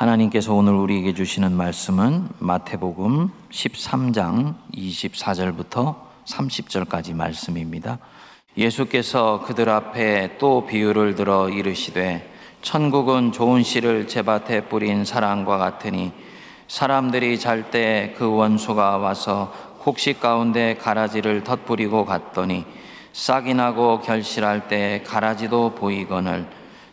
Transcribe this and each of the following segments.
하나님께서 오늘 우리에게 주시는 말씀은 마태복음 13장 24절부터 30절까지 말씀입니다. 예수께서 그들 앞에 또 비유를 들어 이르시되 천국은 좋은 씨를 제밭에 뿌린 사람과 같으니 사람들이 잘 때 그 원수가 와서 곡식 가운데 가라지를 덧뿌리고 갔더니 싹이 나고 결실할 때 가라지도 보이거늘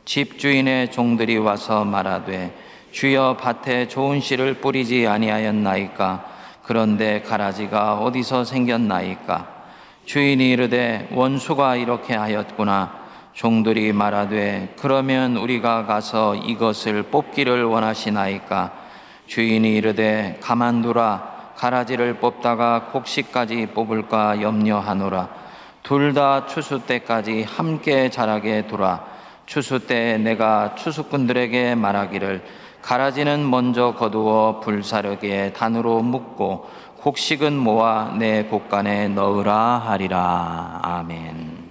집주인의 종들이 와서 말하되 주여 밭에 좋은 씨를 뿌리지 아니하였나이까? 그런데 가라지가 어디서 생겼나이까? 주인이 이르되 원수가 이렇게 하였구나. 종들이 말하되 그러면 우리가 가서 이것을 뽑기를 원하시나이까? 주인이 이르되 가만두라. 가라지를 뽑다가 곡식까지 뽑을까 염려하노라. 둘 다 추수 때까지 함께 자라게 두라. 추수 때 내가 추수꾼들에게 말하기를 가라지는 먼저 거두어 불사르게 단으로 묶고 곡식은 모아 내 곡간에 넣으라 하리라. 아멘.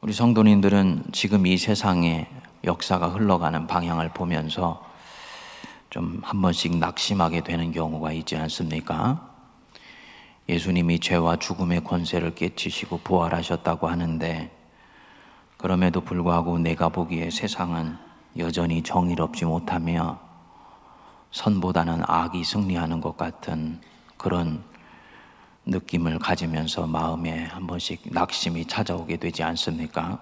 우리 성도님들은 지금 이 세상의 역사가 흘러가는 방향을 보면서 좀 한 번씩 낙심하게 되는 경우가 있지 않습니까? 예수님이 죄와 죽음의 권세를 깨치시고 부활하셨다고 하는데 그럼에도 불구하고 내가 보기에 세상은 여전히 정의롭지 못하며 선보다는 악이 승리하는 것 같은 그런 느낌을 가지면서 마음에 한 번씩 낙심이 찾아오게 되지 않습니까?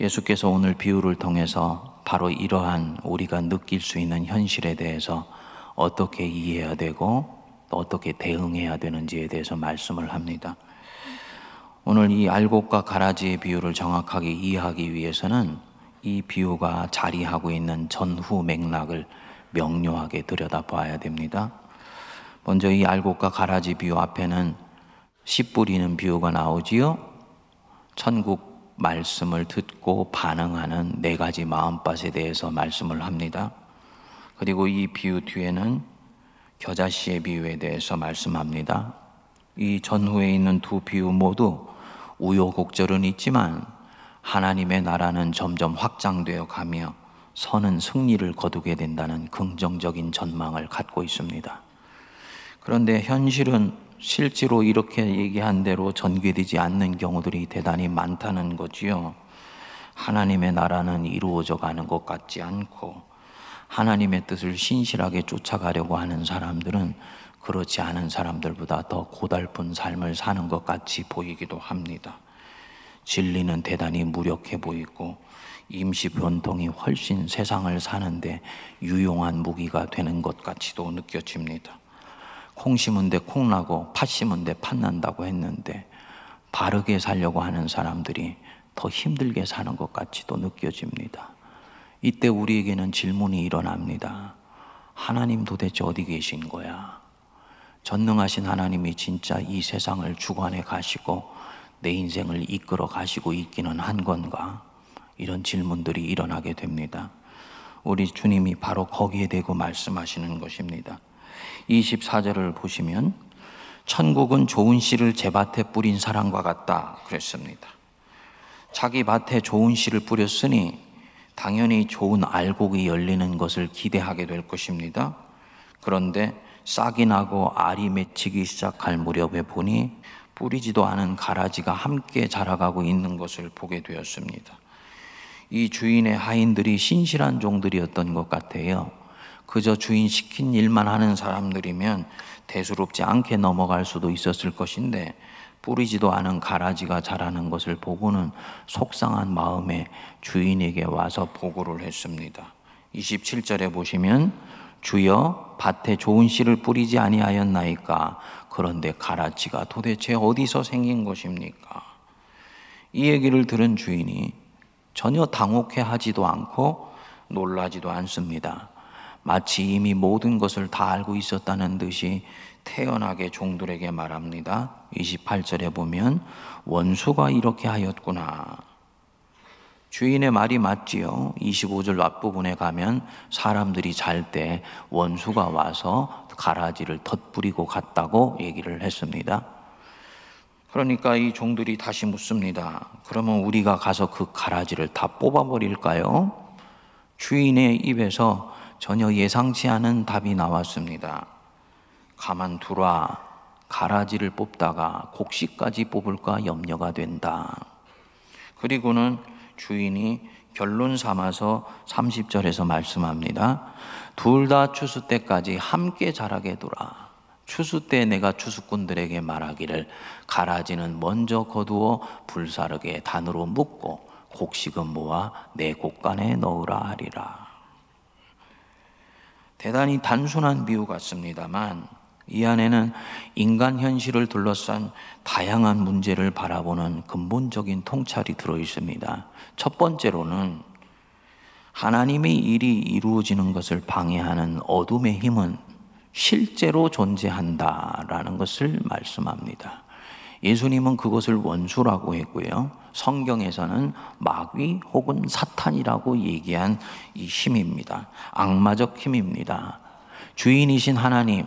예수께서 오늘 비유를 통해서 바로 이러한 우리가 느낄 수 있는 현실에 대해서 어떻게 이해해야 되고 또 어떻게 대응해야 되는지에 대해서 말씀을 합니다. 오늘 이 알곡과 가라지의 비유를 정확하게 이해하기 위해서는 이 비유가 자리하고 있는 전후 맥락을 명료하게 들여다봐야 됩니다. 먼저 이 알곡과 가라지 비유 앞에는 씨 뿌리는 비유가 나오지요. 천국 말씀을 듣고 반응하는 네 가지 마음밭에 대해서 말씀을 합니다. 그리고 이 비유 뒤에는 겨자씨의 비유에 대해서 말씀합니다. 이 전후에 있는 두 비유 모두 우여곡절은 있지만 하나님의 나라는 점점 확장되어 가며 선은 승리를 거두게 된다는 긍정적인 전망을 갖고 있습니다. 그런데 현실은 실제로 이렇게 얘기한 대로 전개되지 않는 경우들이 대단히 많다는 거지요. 하나님의 나라는 이루어져 가는 것 같지 않고 하나님의 뜻을 신실하게 쫓아가려고 하는 사람들은 그렇지 않은 사람들보다 더 고달픈 삶을 사는 것 같이 보이기도 합니다. 진리는 대단히 무력해 보이고 임시 변통이 훨씬 세상을 사는데 유용한 무기가 되는 것 같이도 느껴집니다. 콩 심은 데 콩 나고 팥 심은 데 팥 난다고 했는데 바르게 살려고 하는 사람들이 더 힘들게 사는 것 같이도 느껴집니다. 이때 우리에게는 질문이 일어납니다. 하나님 도대체 어디 계신 거야? 전능하신 하나님이 진짜 이 세상을 주관해 가시고 내 인생을 이끌어 가시고 있기는 한 건가? 이런 질문들이 일어나게 됩니다. 우리 주님이 바로 거기에 대고 말씀하시는 것입니다. 24절을 보시면 천국은 좋은 씨를 제 밭에 뿌린 사람과 같다 그랬습니다. 자기 밭에 좋은 씨를 뿌렸으니 당연히 좋은 알곡이 열리는 것을 기대하게 될 것입니다. 그런데 싹이 나고 알이 맺히기 시작할 무렵에 보니 뿌리지도 않은 가라지가 함께 자라가고 있는 것을 보게 되었습니다. 이 주인의 하인들이 신실한 종들이었던 것 같아요. 그저 주인 시킨 일만 하는 사람들이면 대수롭지 않게 넘어갈 수도 있었을 것인데 뿌리지도 않은 가라지가 자라는 것을 보고는 속상한 마음에 주인에게 와서 보고를 했습니다. 27절에 보시면 주여 밭에 좋은 씨를 뿌리지 아니하였나이까 그런데 가라치가 도대체 어디서 생긴 것입니까? 이 얘기를 들은 주인이 전혀 당혹해 하지도 않고 놀라지도 않습니다. 마치 이미 모든 것을 다 알고 있었다는 듯이 태연하게 종들에게 말합니다. 28절에 보면 원수가 이렇게 하였구나. 주인의 말이 맞지요. 25절 앞부분에 가면 사람들이 잘 때 원수가 와서 가라지를 덧뿌리고 갔다고 얘기를 했습니다. 그러니까 이 종들이 다시 묻습니다. 그러면 우리가 가서 그 가라지를 다 뽑아버릴까요? 주인의 입에서 전혀 예상치 않은 답이 나왔습니다. 가만 두라. 가라지를 뽑다가 곡식까지 뽑을까 염려가 된다. 그리고는 주인이 결론 삼아서 30절에서 말씀합니다. 둘 다 추수 때까지 함께 자라게 두라. 추수 때 내가 추수꾼들에게 말하기를 가라지는 먼저 거두어 불사르게 단으로 묶고 곡식은 모아 내 곡간에 넣으라 하리라. 대단히 단순한 비유 같습니다만 이 안에는 인간 현실을 둘러싼 다양한 문제를 바라보는 근본적인 통찰이 들어 있습니다. 첫 번째로는 하나님의 일이 이루어지는 것을 방해하는 어둠의 힘은 실제로 존재한다라는 것을 말씀합니다. 예수님은 그것을 원수라고 했고요. 성경에서는 마귀 혹은 사탄이라고 얘기한 이 힘입니다. 악마적 힘입니다. 주인이신 하나님,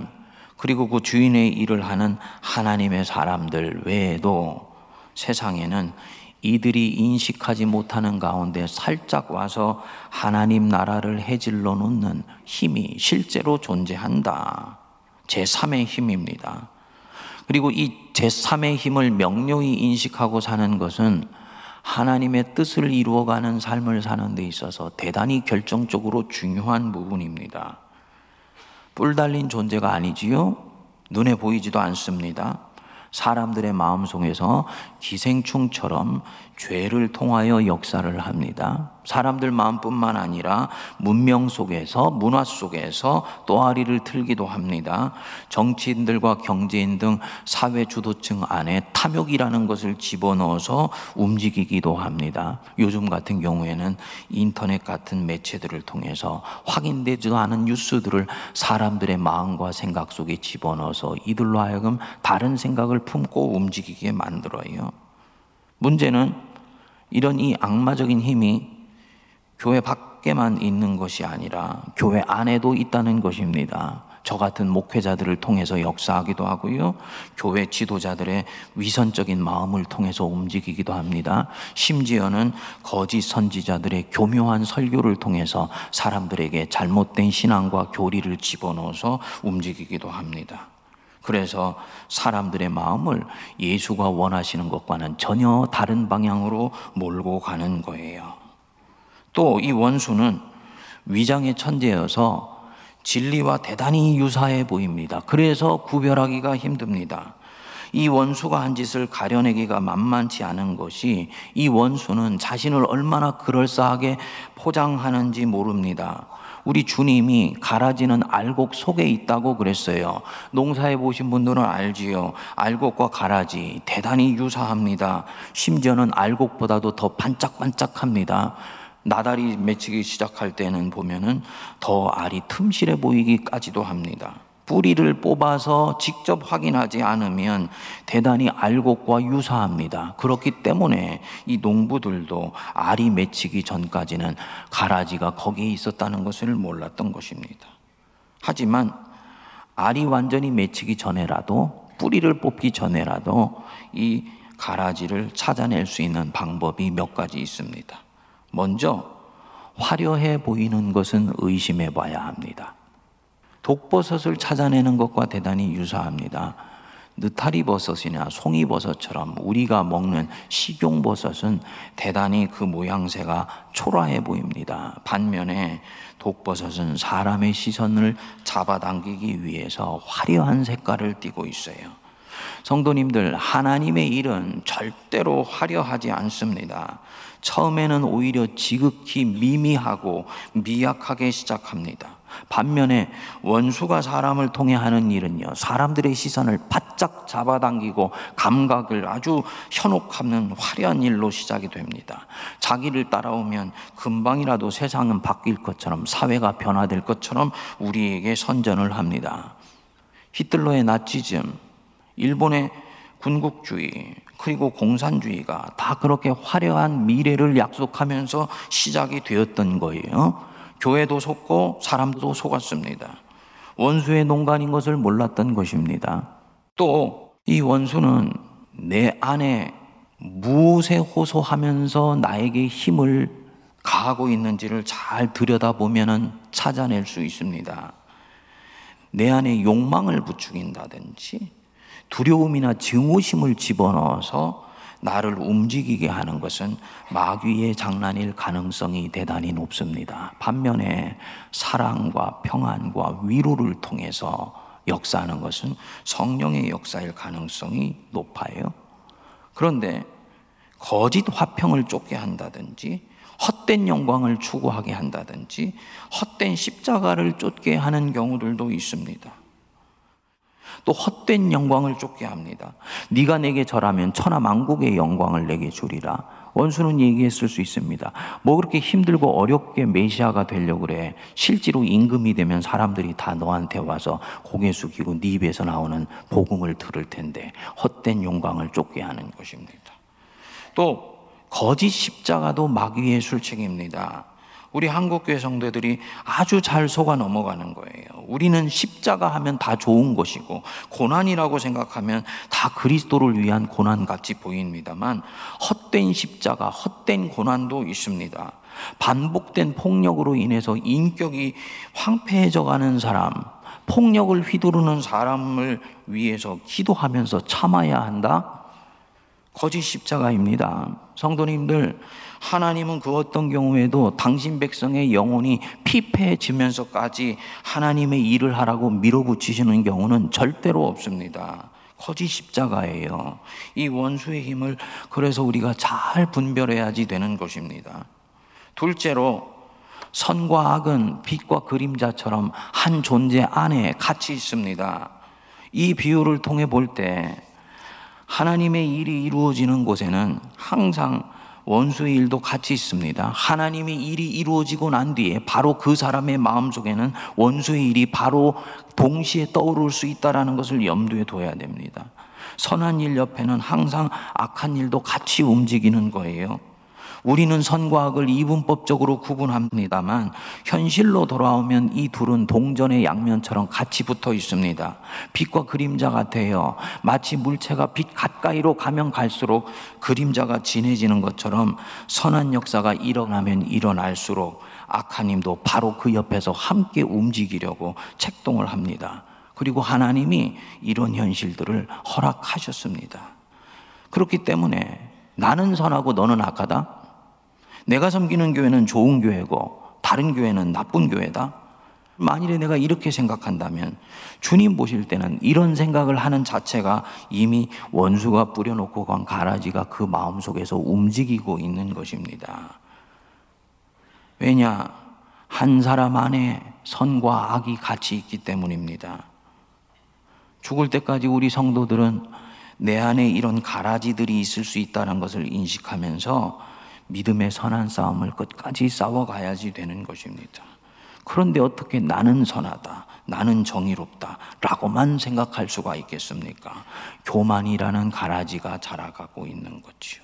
그리고 그 주인의 일을 하는 하나님의 사람들 외에도 세상에는 이들이 인식하지 못하는 가운데 살짝 와서 하나님 나라를 해질러 놓는 힘이 실제로 존재한다. 제3의 힘입니다. 그리고 이 제3의 힘을 명료히 인식하고 사는 것은 하나님의 뜻을 이루어가는 삶을 사는 데 있어서 대단히 결정적으로 중요한 부분입니다. 뿔 달린 존재가 아니지요? 눈에 보이지도 않습니다. 사람들의 마음 속에서 기생충처럼 죄를 통하여 역사를 합니다. 사람들 마음뿐만 아니라 문명 속에서 문화 속에서 또아리를 틀기도 합니다. 정치인들과 경제인 등 사회 주도층 안에 탐욕이라는 것을 집어넣어서 움직이기도 합니다. 요즘 같은 경우에는 인터넷 같은 매체들을 통해서 확인되지도 않은 뉴스들을 사람들의 마음과 생각 속에 집어넣어서 이들로 하여금 다른 생각을 품고 움직이게 만들어요. 문제는 이런 이 악마적인 힘이 교회 밖에만 있는 것이 아니라 교회 안에도 있다는 것입니다. 저 같은 목회자들을 통해서 역사하기도 하고요. 교회 지도자들의 위선적인 마음을 통해서 움직이기도 합니다. 심지어는 거짓 선지자들의 교묘한 설교를 통해서 사람들에게 잘못된 신앙과 교리를 집어넣어서 움직이기도 합니다. 그래서 사람들의 마음을 예수가 원하시는 것과는 전혀 다른 방향으로 몰고 가는 거예요. 또 이 원수는 위장의 천재여서 진리와 대단히 유사해 보입니다. 그래서 구별하기가 힘듭니다. 이 원수가 한 짓을 가려내기가 만만치 않은 것이 이 원수는 자신을 얼마나 그럴싸하게 포장하는지 모릅니다. 우리 주님이 가라지는 알곡 속에 있다고 그랬어요. 농사해 보신 분들은 알지요. 알곡과 가라지 대단히 유사합니다. 심지어는 알곡보다도 더 반짝반짝합니다. 나달이 맺히기 시작할 때는 보면은 더 알이 틈실해 보이기까지도 합니다. 뿌리를 뽑아서 직접 확인하지 않으면 대단히 알곡과 유사합니다. 그렇기 때문에 이 농부들도 알이 맺히기 전까지는 가라지가 거기에 있었다는 것을 몰랐던 것입니다. 하지만 알이 완전히 맺히기 전에라도 뿌리를 뽑기 전에라도 이 가라지를 찾아낼 수 있는 방법이 몇 가지 있습니다. 먼저 화려해 보이는 것은 의심해 봐야 합니다. 독버섯을 찾아내는 것과 대단히 유사합니다. 느타리 버섯이나 송이 버섯처럼 우리가 먹는 식용 버섯은 대단히 그 모양새가 초라해 보입니다. 반면에 독버섯은 사람의 시선을 잡아당기기 위해서 화려한 색깔을 띠고 있어요. 성도님들, 하나님의 일은 절대로 화려하지 않습니다. 처음에는 오히려 지극히 미미하고 미약하게 시작합니다. 반면에 원수가 사람을 통해 하는 일은요, 사람들의 시선을 바짝 잡아당기고 감각을 아주 현혹하는 화려한 일로 시작이 됩니다. 자기를 따라오면 금방이라도 세상은 바뀔 것처럼 사회가 변화될 것처럼 우리에게 선전을 합니다. 히틀러의 나치즘, 일본의 군국주의, 그리고 공산주의가 다 그렇게 화려한 미래를 약속하면서 시작이 되었던 거예요. 교회도 속고 사람도 속았습니다. 원수의 농간인 것을 몰랐던 것입니다. 또 이 원수는 내 안에 무엇에 호소하면서 나에게 힘을 가하고 있는지를 잘 들여다보면 찾아낼 수 있습니다. 내 안에 욕망을 부추긴다든지 두려움이나 증오심을 집어넣어서 나를 움직이게 하는 것은 마귀의 장난일 가능성이 대단히 높습니다. 반면에 사랑과 평안과 위로를 통해서 역사하는 것은 성령의 역사일 가능성이 높아요. 그런데 거짓 화평을 쫓게 한다든지 헛된 영광을 추구하게 한다든지 헛된 십자가를 쫓게 하는 경우들도 있습니다. 또 헛된 영광을 쫓게 합니다. 네가 내게 절하면 천하 만국의 영광을 내게 주리라. 원수는 얘기했을 수 있습니다. 뭐 그렇게 힘들고 어렵게 메시아가 되려고 그래. 실제로 임금이 되면 사람들이 다 너한테 와서 고개 숙이고 네 입에서 나오는 복음을 들을 텐데 헛된 영광을 쫓게 하는 것입니다. 또 거짓 십자가도 마귀의 술책입니다. 우리 한국교회 성도들이 아주 잘 속아 넘어가는 거예요. 우리는 십자가 하면 다 좋은 것이고 고난이라고 생각하면 다 그리스도를 위한 고난 같이 보입니다만 헛된 십자가, 헛된 고난도 있습니다. 반복된 폭력으로 인해서 인격이 황폐해져 가는 사람, 폭력을 휘두르는 사람을 위해서 기도하면서 참아야 한다. 거짓 십자가입니다. 성도님들, 하나님은 그 어떤 경우에도 당신 백성의 영혼이 피폐해지면서까지 하나님의 일을 하라고 밀어붙이시는 경우는 절대로 없습니다. 거짓 십자가예요. 이 원수의 힘을 그래서 우리가 잘 분별해야지 되는 것입니다. 둘째로 선과 악은 빛과 그림자처럼 한 존재 안에 같이 있습니다. 이 비유를 통해 볼 때 하나님의 일이 이루어지는 곳에는 항상 원수의 일도 같이 있습니다. 하나님의 일이 이루어지고 난 뒤에 바로 그 사람의 마음 속에는 원수의 일이 바로 동시에 떠오를 수 있다라는 것을 염두에 둬야 됩니다. 선한 일 옆에는 항상 악한 일도 같이 움직이는 거예요. 우리는 선과 악을 이분법적으로 구분합니다만 현실로 돌아오면 이 둘은 동전의 양면처럼 같이 붙어 있습니다. 빛과 그림자 같아요. 마치 물체가 빛 가까이로 가면 갈수록 그림자가 진해지는 것처럼 선한 역사가 일어나면 일어날수록 악한 힘도 바로 그 옆에서 함께 움직이려고 책동을 합니다. 그리고 하나님이 이런 현실들을 허락하셨습니다. 그렇기 때문에 나는 선하고 너는 악하다? 내가 섬기는 교회는 좋은 교회고 다른 교회는 나쁜 교회다. 만일에 내가 이렇게 생각한다면 주님 보실 때는 이런 생각을 하는 자체가 이미 원수가 뿌려놓고 간 가라지가 그 마음 속에서 움직이고 있는 것입니다. 왜냐? 한 사람 안에 선과 악이 같이 있기 때문입니다. 죽을 때까지 우리 성도들은 내 안에 이런 가라지들이 있을 수 있다는 것을 인식하면서 믿음의 선한 싸움을 끝까지 싸워가야지 되는 것입니다. 그런데 어떻게 나는 선하다, 나는 정의롭다, 라고만 생각할 수가 있겠습니까? 교만이라는 가라지가 자라가고 있는 거지요.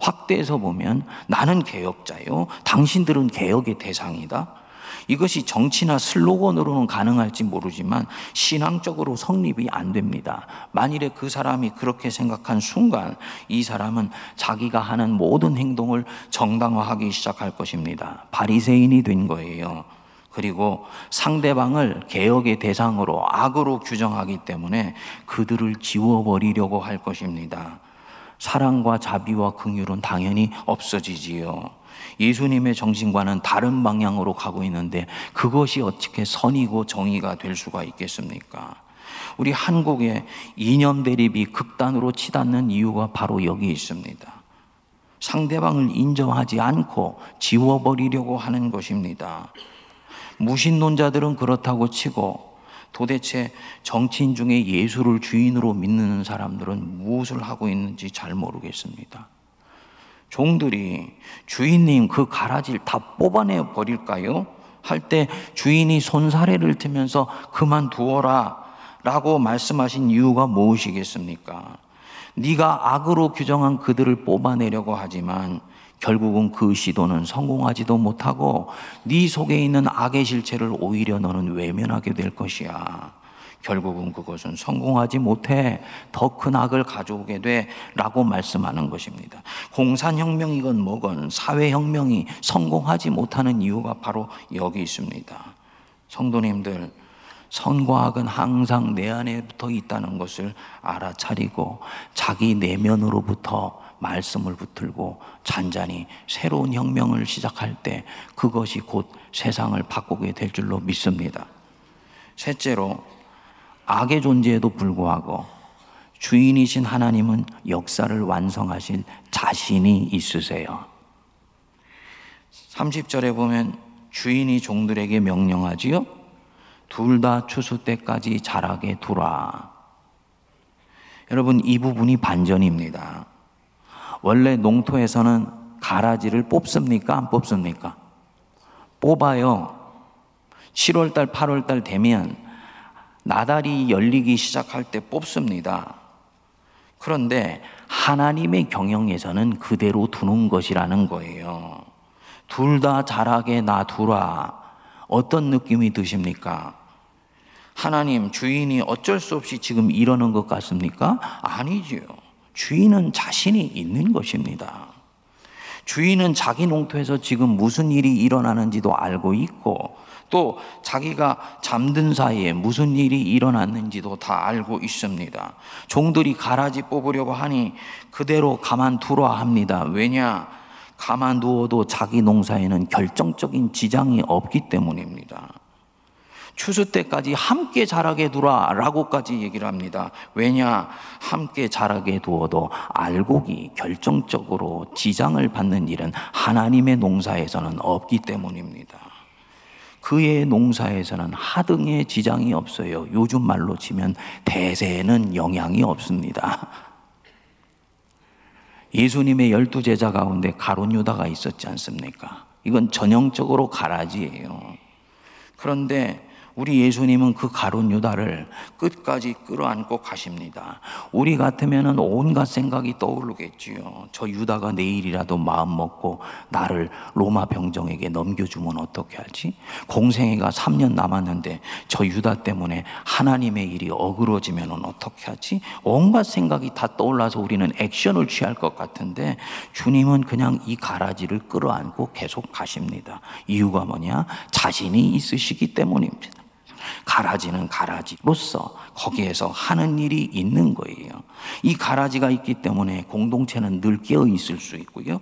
확대해서 보면 나는 개혁자요. 당신들은 개혁의 대상이다. 이것이 정치나 슬로건으로는 가능할지 모르지만 신앙적으로 성립이 안 됩니다. 만일에 그 사람이 그렇게 생각한 순간 이 사람은 자기가 하는 모든 행동을 정당화하기 시작할 것입니다. 바리새인이 된 거예요. 그리고 상대방을 개혁의 대상으로 악으로 규정하기 때문에 그들을 지워버리려고 할 것입니다. 사랑과 자비와 긍휼은 당연히 없어지지요. 예수님의 정신과는 다른 방향으로 가고 있는데 그것이 어떻게 선이고 정의가 될 수가 있겠습니까? 우리 한국의 이념 대립이 극단으로 치닫는 이유가 바로 여기 있습니다. 상대방을 인정하지 않고 지워버리려고 하는 것입니다. 무신론자들은 그렇다고 치고 도대체 정치인 중에 예수를 주인으로 믿는 사람들은 무엇을 하고 있는지 잘 모르겠습니다. 종들이 주인님 그 가라지를 다 뽑아내 버릴까요? 할 때 주인이 손사래를 트면서 그만두어라 라고 말씀하신 이유가 무엇이겠습니까? 네가 악으로 규정한 그들을 뽑아내려고 하지만 결국은 그 시도는 성공하지도 못하고 네 속에 있는 악의 실체를 오히려 너는 외면하게 될 것이야. 결국은 그것은 성공하지 못해 더 큰 악을 가져오게 돼 라고 말씀하는 것입니다. 공산혁명이건 뭐건 사회혁명이 성공하지 못하는 이유가 바로 여기 있습니다. 성도님들, 선과 악은 항상 내 안에 붙어 있다는 것을 알아차리고 자기 내면으로부터 말씀을 붙들고 잔잔히 새로운 혁명을 시작할 때 그것이 곧 세상을 바꾸게 될 줄로 믿습니다. 셋째로 악의 존재에도 불구하고 주인이신 하나님은 역사를 완성하실 자신이 있으세요. 30절에 보면 주인이 종들에게 명령하지요. 둘 다 추수 때까지 자라게 두라. 여러분, 이 부분이 반전입니다. 원래 농토에서는 가라지를 뽑습니까? 안 뽑습니까? 뽑아요. 7월달, 8월달 되면 나달이 열리기 시작할 때 뽑습니다. 그런데 하나님의 경영에서는 그대로 두는 것이라는 거예요. 둘 다 자라게 놔두라. 어떤 느낌이 드십니까? 하나님, 주인이 어쩔 수 없이 지금 이러는 것 같습니까? 아니지요. 주인은 자신이 있는 것입니다. 주인은 자기 농토에서 지금 무슨 일이 일어나는지도 알고 있고 또 자기가 잠든 사이에 무슨 일이 일어났는지도 다 알고 있습니다. 종들이 가라지 뽑으려고 하니 그대로 가만두라 합니다. 왜냐? 가만두어도 자기 농사에는 결정적인 지장이 없기 때문입니다. 추수 때까지 함께 자라게 두라 라고까지 얘기를 합니다. 왜냐? 함께 자라게 두어도 알곡이 결정적으로 지장을 받는 일은 하나님의 농사에서는 없기 때문입니다. 그의 농사에서는 하등의 지장이 없어요. 요즘 말로 치면 대세에는 영향이 없습니다. 예수님의 열두 제자 가운데 가론 유다가 있었지 않습니까? 이건 전형적으로 가라지예요. 그런데 우리 예수님은 그 가론 유다를 끝까지 끌어안고 가십니다. 우리 같으면은 온갖 생각이 떠오르겠지요. 저 유다가 내일이라도 마음 먹고 나를 로마 병정에게 넘겨주면 어떻게 하지? 공생애가 3년 남았는데 저 유다 때문에 하나님의 일이 어그러지면 어떻게 하지? 온갖 생각이 다 떠올라서 우리는 액션을 취할 것 같은데 주님은 그냥 이 가라지를 끌어안고 계속 가십니다. 이유가 뭐냐? 자신이 있으시기 때문입니다. 가라지는 가라지로서 거기에서 하는 일이 있는 거예요. 이 가라지가 있기 때문에 공동체는 늘 깨어 있을 수 있고요.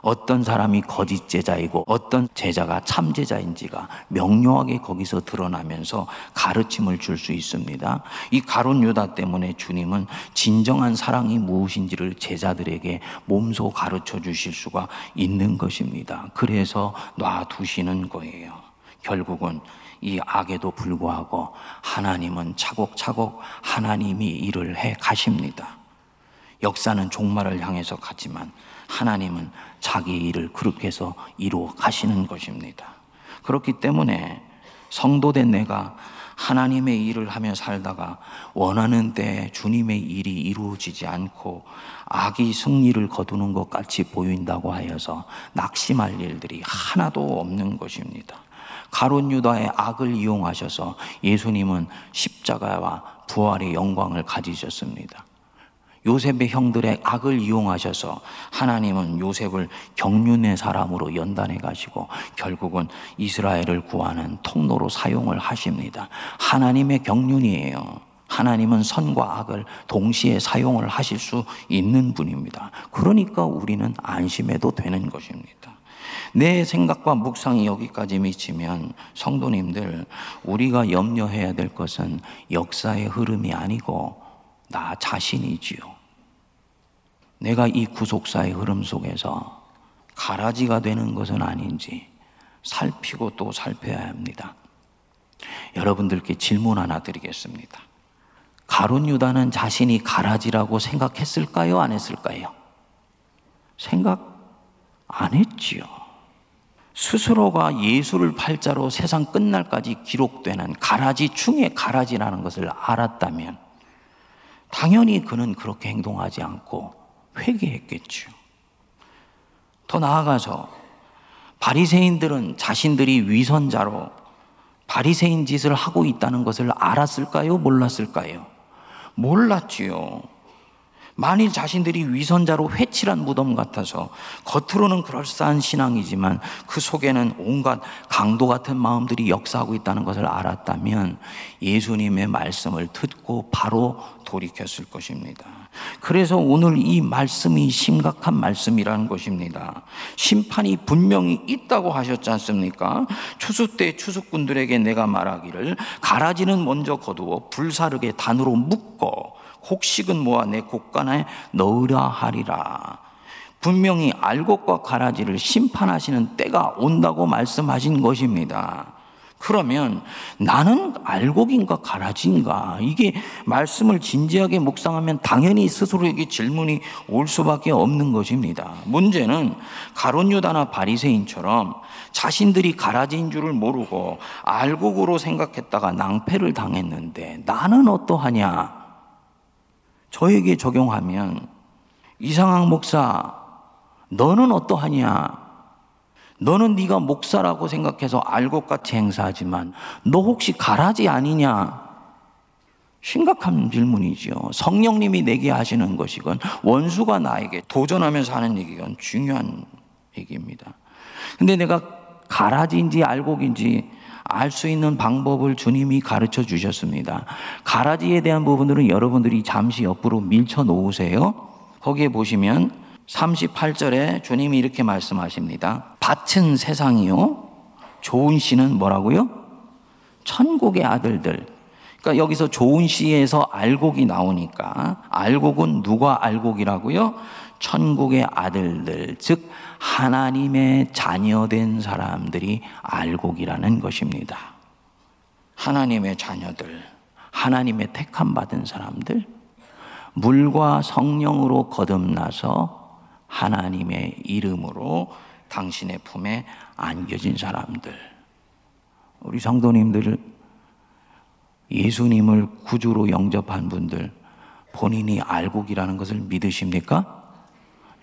어떤 사람이 거짓 제자이고 어떤 제자가 참 제자인지가 명료하게 거기서 드러나면서 가르침을 줄 수 있습니다. 이 가론 유다 때문에 주님은 진정한 사랑이 무엇인지를 제자들에게 몸소 가르쳐 주실 수가 있는 것입니다. 그래서 놔두시는 거예요. 결국은 이 악에도 불구하고 하나님은 차곡차곡 하나님이 일을 해 가십니다. 역사는 종말을 향해서 가지만 하나님은 자기 일을 그렇게 해서 이루어 가시는 것입니다. 그렇기 때문에 성도된 내가 하나님의 일을 하며 살다가 원하는 때 주님의 일이 이루어지지 않고 악이 승리를 거두는 것 같이 보인다고 하여서 낙심할 일들이 하나도 없는 것입니다. 가론 유다의 악을 이용하셔서 예수님은 십자가와 부활의 영광을 가지셨습니다. 요셉의 형들의 악을 이용하셔서 하나님은 요셉을 경륜의 사람으로 연단해 가시고 결국은 이스라엘을 구하는 통로로 사용을 하십니다. 하나님의 경륜이에요. 하나님은 선과 악을 동시에 사용을 하실 수 있는 분입니다. 그러니까 우리는 안심해도 되는 것입니다. 내 생각과 묵상이 여기까지 미치면 성도님들 우리가 염려해야 될 것은 역사의 흐름이 아니고 나 자신이지요. 내가 이 구속사의 흐름 속에서 가라지가 되는 것은 아닌지 살피고 또 살펴야 합니다. 여러분들께 질문 하나 드리겠습니다. 가론 유다는 자신이 가라지라고 생각했을까요? 안 했을까요? 생각 안 했지요. 스스로가 예수를 팔자로 세상 끝날까지 기록되는 가라지 중에 가라지라는 것을 알았다면 당연히 그는 그렇게 행동하지 않고 회개했겠죠. 더 나아가서 바리새인들은 자신들이 위선자로 바리새인 짓을 하고 있다는 것을 알았을까요? 몰랐을까요? 몰랐지요. 만일 자신들이 위선자로 회칠한 무덤 같아서 겉으로는 그럴싸한 신앙이지만 그 속에는 온갖 강도 같은 마음들이 역사하고 있다는 것을 알았다면 예수님의 말씀을 듣고 바로 돌이켰을 것입니다. 그래서 오늘 이 말씀이 심각한 말씀이라는 것입니다. 심판이 분명히 있다고 하셨지 않습니까? 추수 때 추수꾼들에게 내가 말하기를 가라지는 먼저 거두어 불사르게 단으로 묶어 곡식은 모아 내 곡간에 넣으라 하리라. 분명히 알곡과 가라지를 심판하시는 때가 온다고 말씀하신 것입니다. 그러면 나는 알곡인가 가라지인가? 이게 말씀을 진지하게 묵상하면 당연히 스스로에게 질문이 올 수밖에 없는 것입니다. 문제는 가론 유다나 바리새인처럼 자신들이 가라지인 줄을 모르고 알곡으로 생각했다가 낭패를 당했는데 나는 어떠하냐? 저에게 적용하면 이상학 목사 너는 어떠하냐? 너는 네가 목사라고 생각해서 알곡같이 행사하지만 너 혹시 가라지 아니냐? 심각한 질문이죠. 성령님이 내게 하시는 것이건 원수가 나에게 도전하면서 하는 얘기건 중요한 얘기입니다. 근데 내가 가라지인지 알곡인지 알 수 있는 방법을 주님이 가르쳐 주셨습니다. 가라지에 대한 부분들은 여러분들이 잠시 옆으로 밀쳐 놓으세요. 거기에 보시면 38절에 주님이 이렇게 말씀하십니다. 밭은 세상이요. 좋은 씨는 뭐라고요? 천국의 아들들. 그러니까 여기서 좋은 씨에서 알곡이 나오니까 알곡은 누가 알곡이라고요? 천국의 아들들, 즉 하나님의 자녀된 사람들이 알곡이라는 것입니다. 하나님의 자녀들, 하나님의 택함 받은 사람들, 물과 성령으로 거듭나서 하나님의 이름으로 당신의 품에 안겨진 사람들. 우리 성도님들, 예수님을 구주로 영접한 분들, 본인이 알곡이라는 것을 믿으십니까?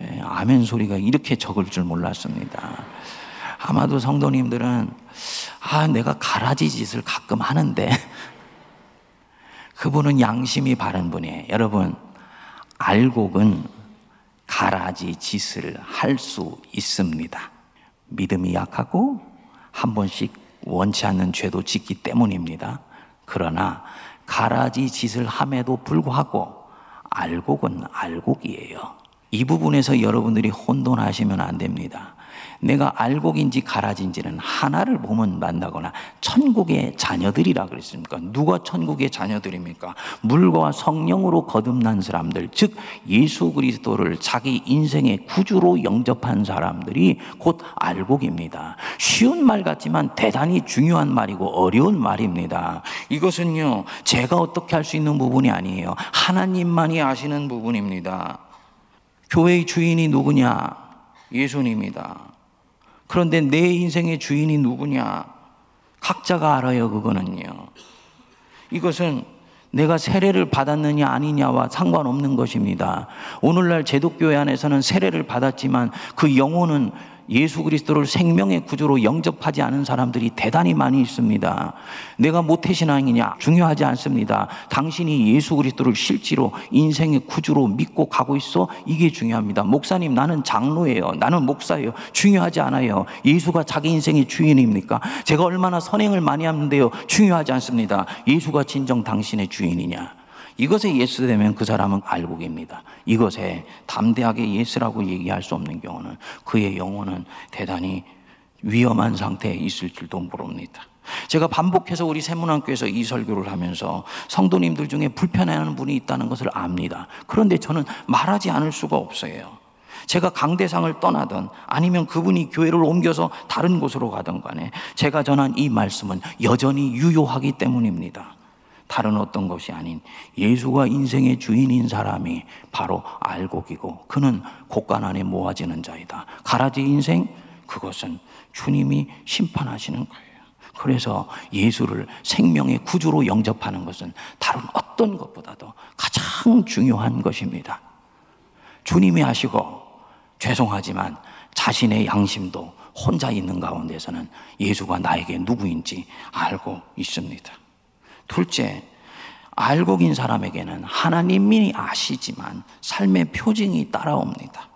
예, 아멘 소리가 이렇게 적을 줄 몰랐습니다. 아마도 성도님들은 아 내가 가라지 짓을 가끔 하는데 그분은 양심이 바른 분이에요. 여러분 알곡은 가라지 짓을 할 수 있습니다. 믿음이 약하고 한 번씩 원치 않는 죄도 짓기 때문입니다. 그러나 가라지 짓을 함에도 불구하고 알곡은 알곡이에요. 이 부분에서 여러분들이 혼돈하시면 안 됩니다. 내가 알곡인지 가라진지는 하나를 보면 만나거나 천국의 자녀들이라 그랬습니까? 누가 천국의 자녀들입니까? 물과 성령으로 거듭난 사람들, 즉 예수 그리스도를 자기 인생의 구주로 영접한 사람들이 곧 알곡입니다. 쉬운 말 같지만 대단히 중요한 말이고 어려운 말입니다. 이것은요, 제가 어떻게 할 수 있는 부분이 아니에요. 하나님만이 아시는 부분입니다. 교회의 주인이 누구냐? 예수님이다. 그런데 내 인생의 주인이 누구냐? 각자가 알아요, 그거는요. 이것은 내가 세례를 받았느냐 아니냐와 상관없는 것입니다. 오늘날 제독교회 안에서는 세례를 받았지만 그 영혼은 예수 그리스도를 생명의 구조로 영접하지 않은 사람들이 대단히 많이 있습니다. 내가 모태신앙이냐 중요하지 않습니다. 당신이 예수 그리스도를 실제로 인생의 구주로 믿고 가고 있어 이게 중요합니다. 목사님 나는 장로예요. 나는 목사예요. 중요하지 않아요. 예수가 자기 인생의 주인입니까? 제가 얼마나 선행을 많이 하는데요. 중요하지 않습니다. 예수가 진정 당신의 주인이냐? 이것에 yes되면 그 사람은 알곡입니다. 이것에 담대하게 yes라고 얘기할 수 없는 경우는 그의 영혼은 대단히 위험한 상태에 있을 줄도 모릅니다. 제가 반복해서 우리 세문학교에서 이 설교를 하면서 성도님들 중에 불편해하는 분이 있다는 것을 압니다. 그런데 저는 말하지 않을 수가 없어요. 제가 강대상을 떠나든 아니면 그분이 교회를 옮겨서 다른 곳으로 가든 간에 제가 전한 이 말씀은 여전히 유효하기 때문입니다. 다른 어떤 것이 아닌 예수가 인생의 주인인 사람이 바로 알곡이고 그는 곡간 안에 모아지는 자이다. 가라지 인생 그것은 주님이 심판하시는 거예요. 그래서 예수를 생명의 구주로 영접하는 것은 다른 어떤 것보다도 가장 중요한 것입니다. 주님이 하시고 죄송하지만 자신의 양심도 혼자 있는 가운데서는 예수가 나에게 누구인지 알고 있습니다. 둘째, 알고 긴 사람에게는 하나님이 아시지만 삶의 표징이 따라옵니다.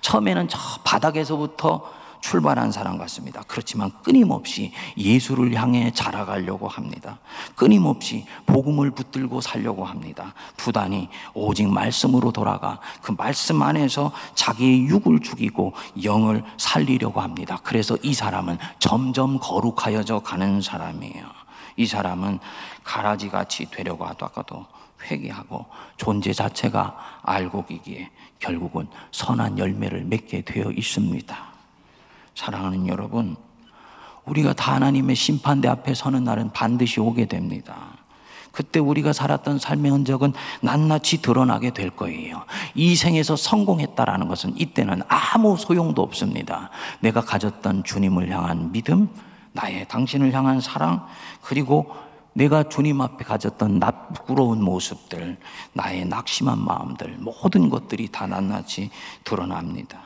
처음에는 저 바닥에서부터 출발한 사람 같습니다. 그렇지만 끊임없이 예수를 향해 자라가려고 합니다. 끊임없이 복음을 붙들고 살려고 합니다. 부단히 오직 말씀으로 돌아가 그 말씀 안에서 자기의 육을 죽이고 영을 살리려고 합니다. 그래서 이 사람은 점점 거룩하여져 가는 사람이에요. 이 사람은 가라지 같이 되려고 하다가도 회개하고 존재 자체가 알고 기기에 결국은 선한 열매를 맺게 되어 있습니다. 사랑하는 여러분, 우리가 다 하나님의 심판대 앞에 서는 날은 반드시 오게 됩니다. 그때 우리가 살았던 삶의 흔적은 낱낱이 드러나게 될 거예요. 이 생에서 성공했다라는 것은 이때는 아무 소용도 없습니다. 내가 가졌던 주님을 향한 믿음, 나의 당신을 향한 사랑, 그리고 내가 주님 앞에 가졌던 나 부끄러운 모습들, 나의 낙심한 마음들, 모든 것들이 다 낱낱이 드러납니다.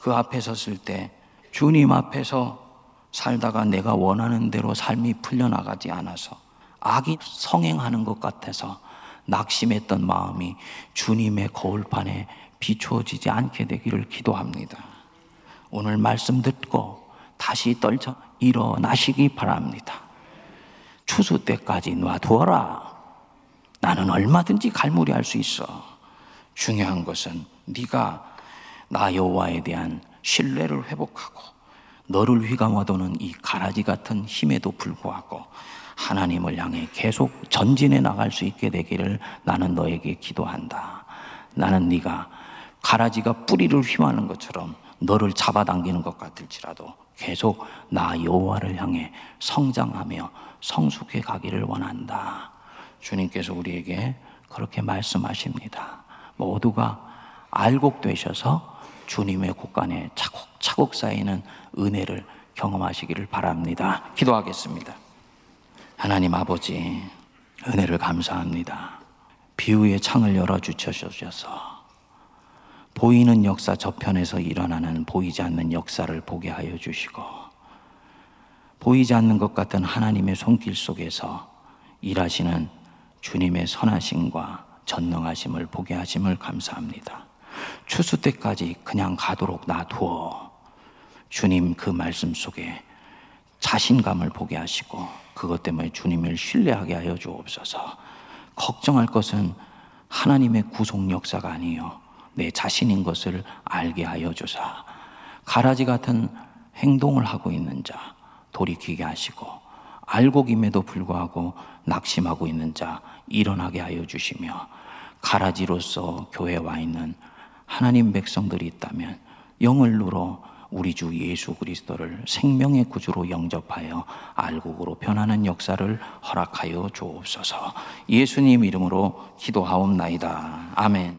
그 앞에 섰을 때 주님 앞에서 살다가 내가 원하는 대로 삶이 풀려나가지 않아서 악이 성행하는 것 같아서 낙심했던 마음이 주님의 거울판에 비추어지지 않게 되기를 기도합니다. 오늘 말씀 듣고 다시 떨쳐 일어나시기 바랍니다. 추수 때까지 놔두어라. 나는 얼마든지 갈무리 할 수 있어. 중요한 것은 네가 나 여호와에 대한 신뢰를 회복하고 너를 휘감아도는 이 가라지 같은 힘에도 불구하고 하나님을 향해 계속 전진해 나갈 수 있게 되기를 나는 너에게 기도한다. 나는 네가 가라지가 뿌리를 휘마는 것처럼 너를 잡아당기는 것 같을지라도 계속 나 여호와를 향해 성장하며 성숙해 가기를 원한다. 주님께서 우리에게 그렇게 말씀하십니다. 모두가 알곡되셔서 주님의 곳간에 차곡차곡 쌓이는 은혜를 경험하시기를 바랍니다. 기도하겠습니다. 하나님 아버지, 은혜를 감사합니다. 비유의 창을 열어주셔서 보이는 역사 저편에서 일어나는 보이지 않는 역사를 보게 하여 주시고 보이지 않는 것 같은 하나님의 손길 속에서 일하시는 주님의 선하심과 전능하심을 보게 하심을 감사합니다. 추수 때까지 그냥 가도록 놔두어 주님 그 말씀 속에 자신감을 보게 하시고 그것 때문에 주님을 신뢰하게 하여 주옵소서. 걱정할 것은 하나님의 구속 역사가 아니요 내 자신인 것을 알게 하여 주사. 가라지 같은 행동을 하고 있는 자 돌이키게 하시고 알고 김에도 불구하고 낙심하고 있는 자 일어나게 하여 주시며 가라지로서 교회에 와 있는 하나님 백성들이 있다면 영을 누러 우리 주 예수 그리스도를 생명의 구주로 영접하여 알곡으로 변하는 역사를 허락하여 주옵소서. 예수님 이름으로 기도하옵나이다. 아멘.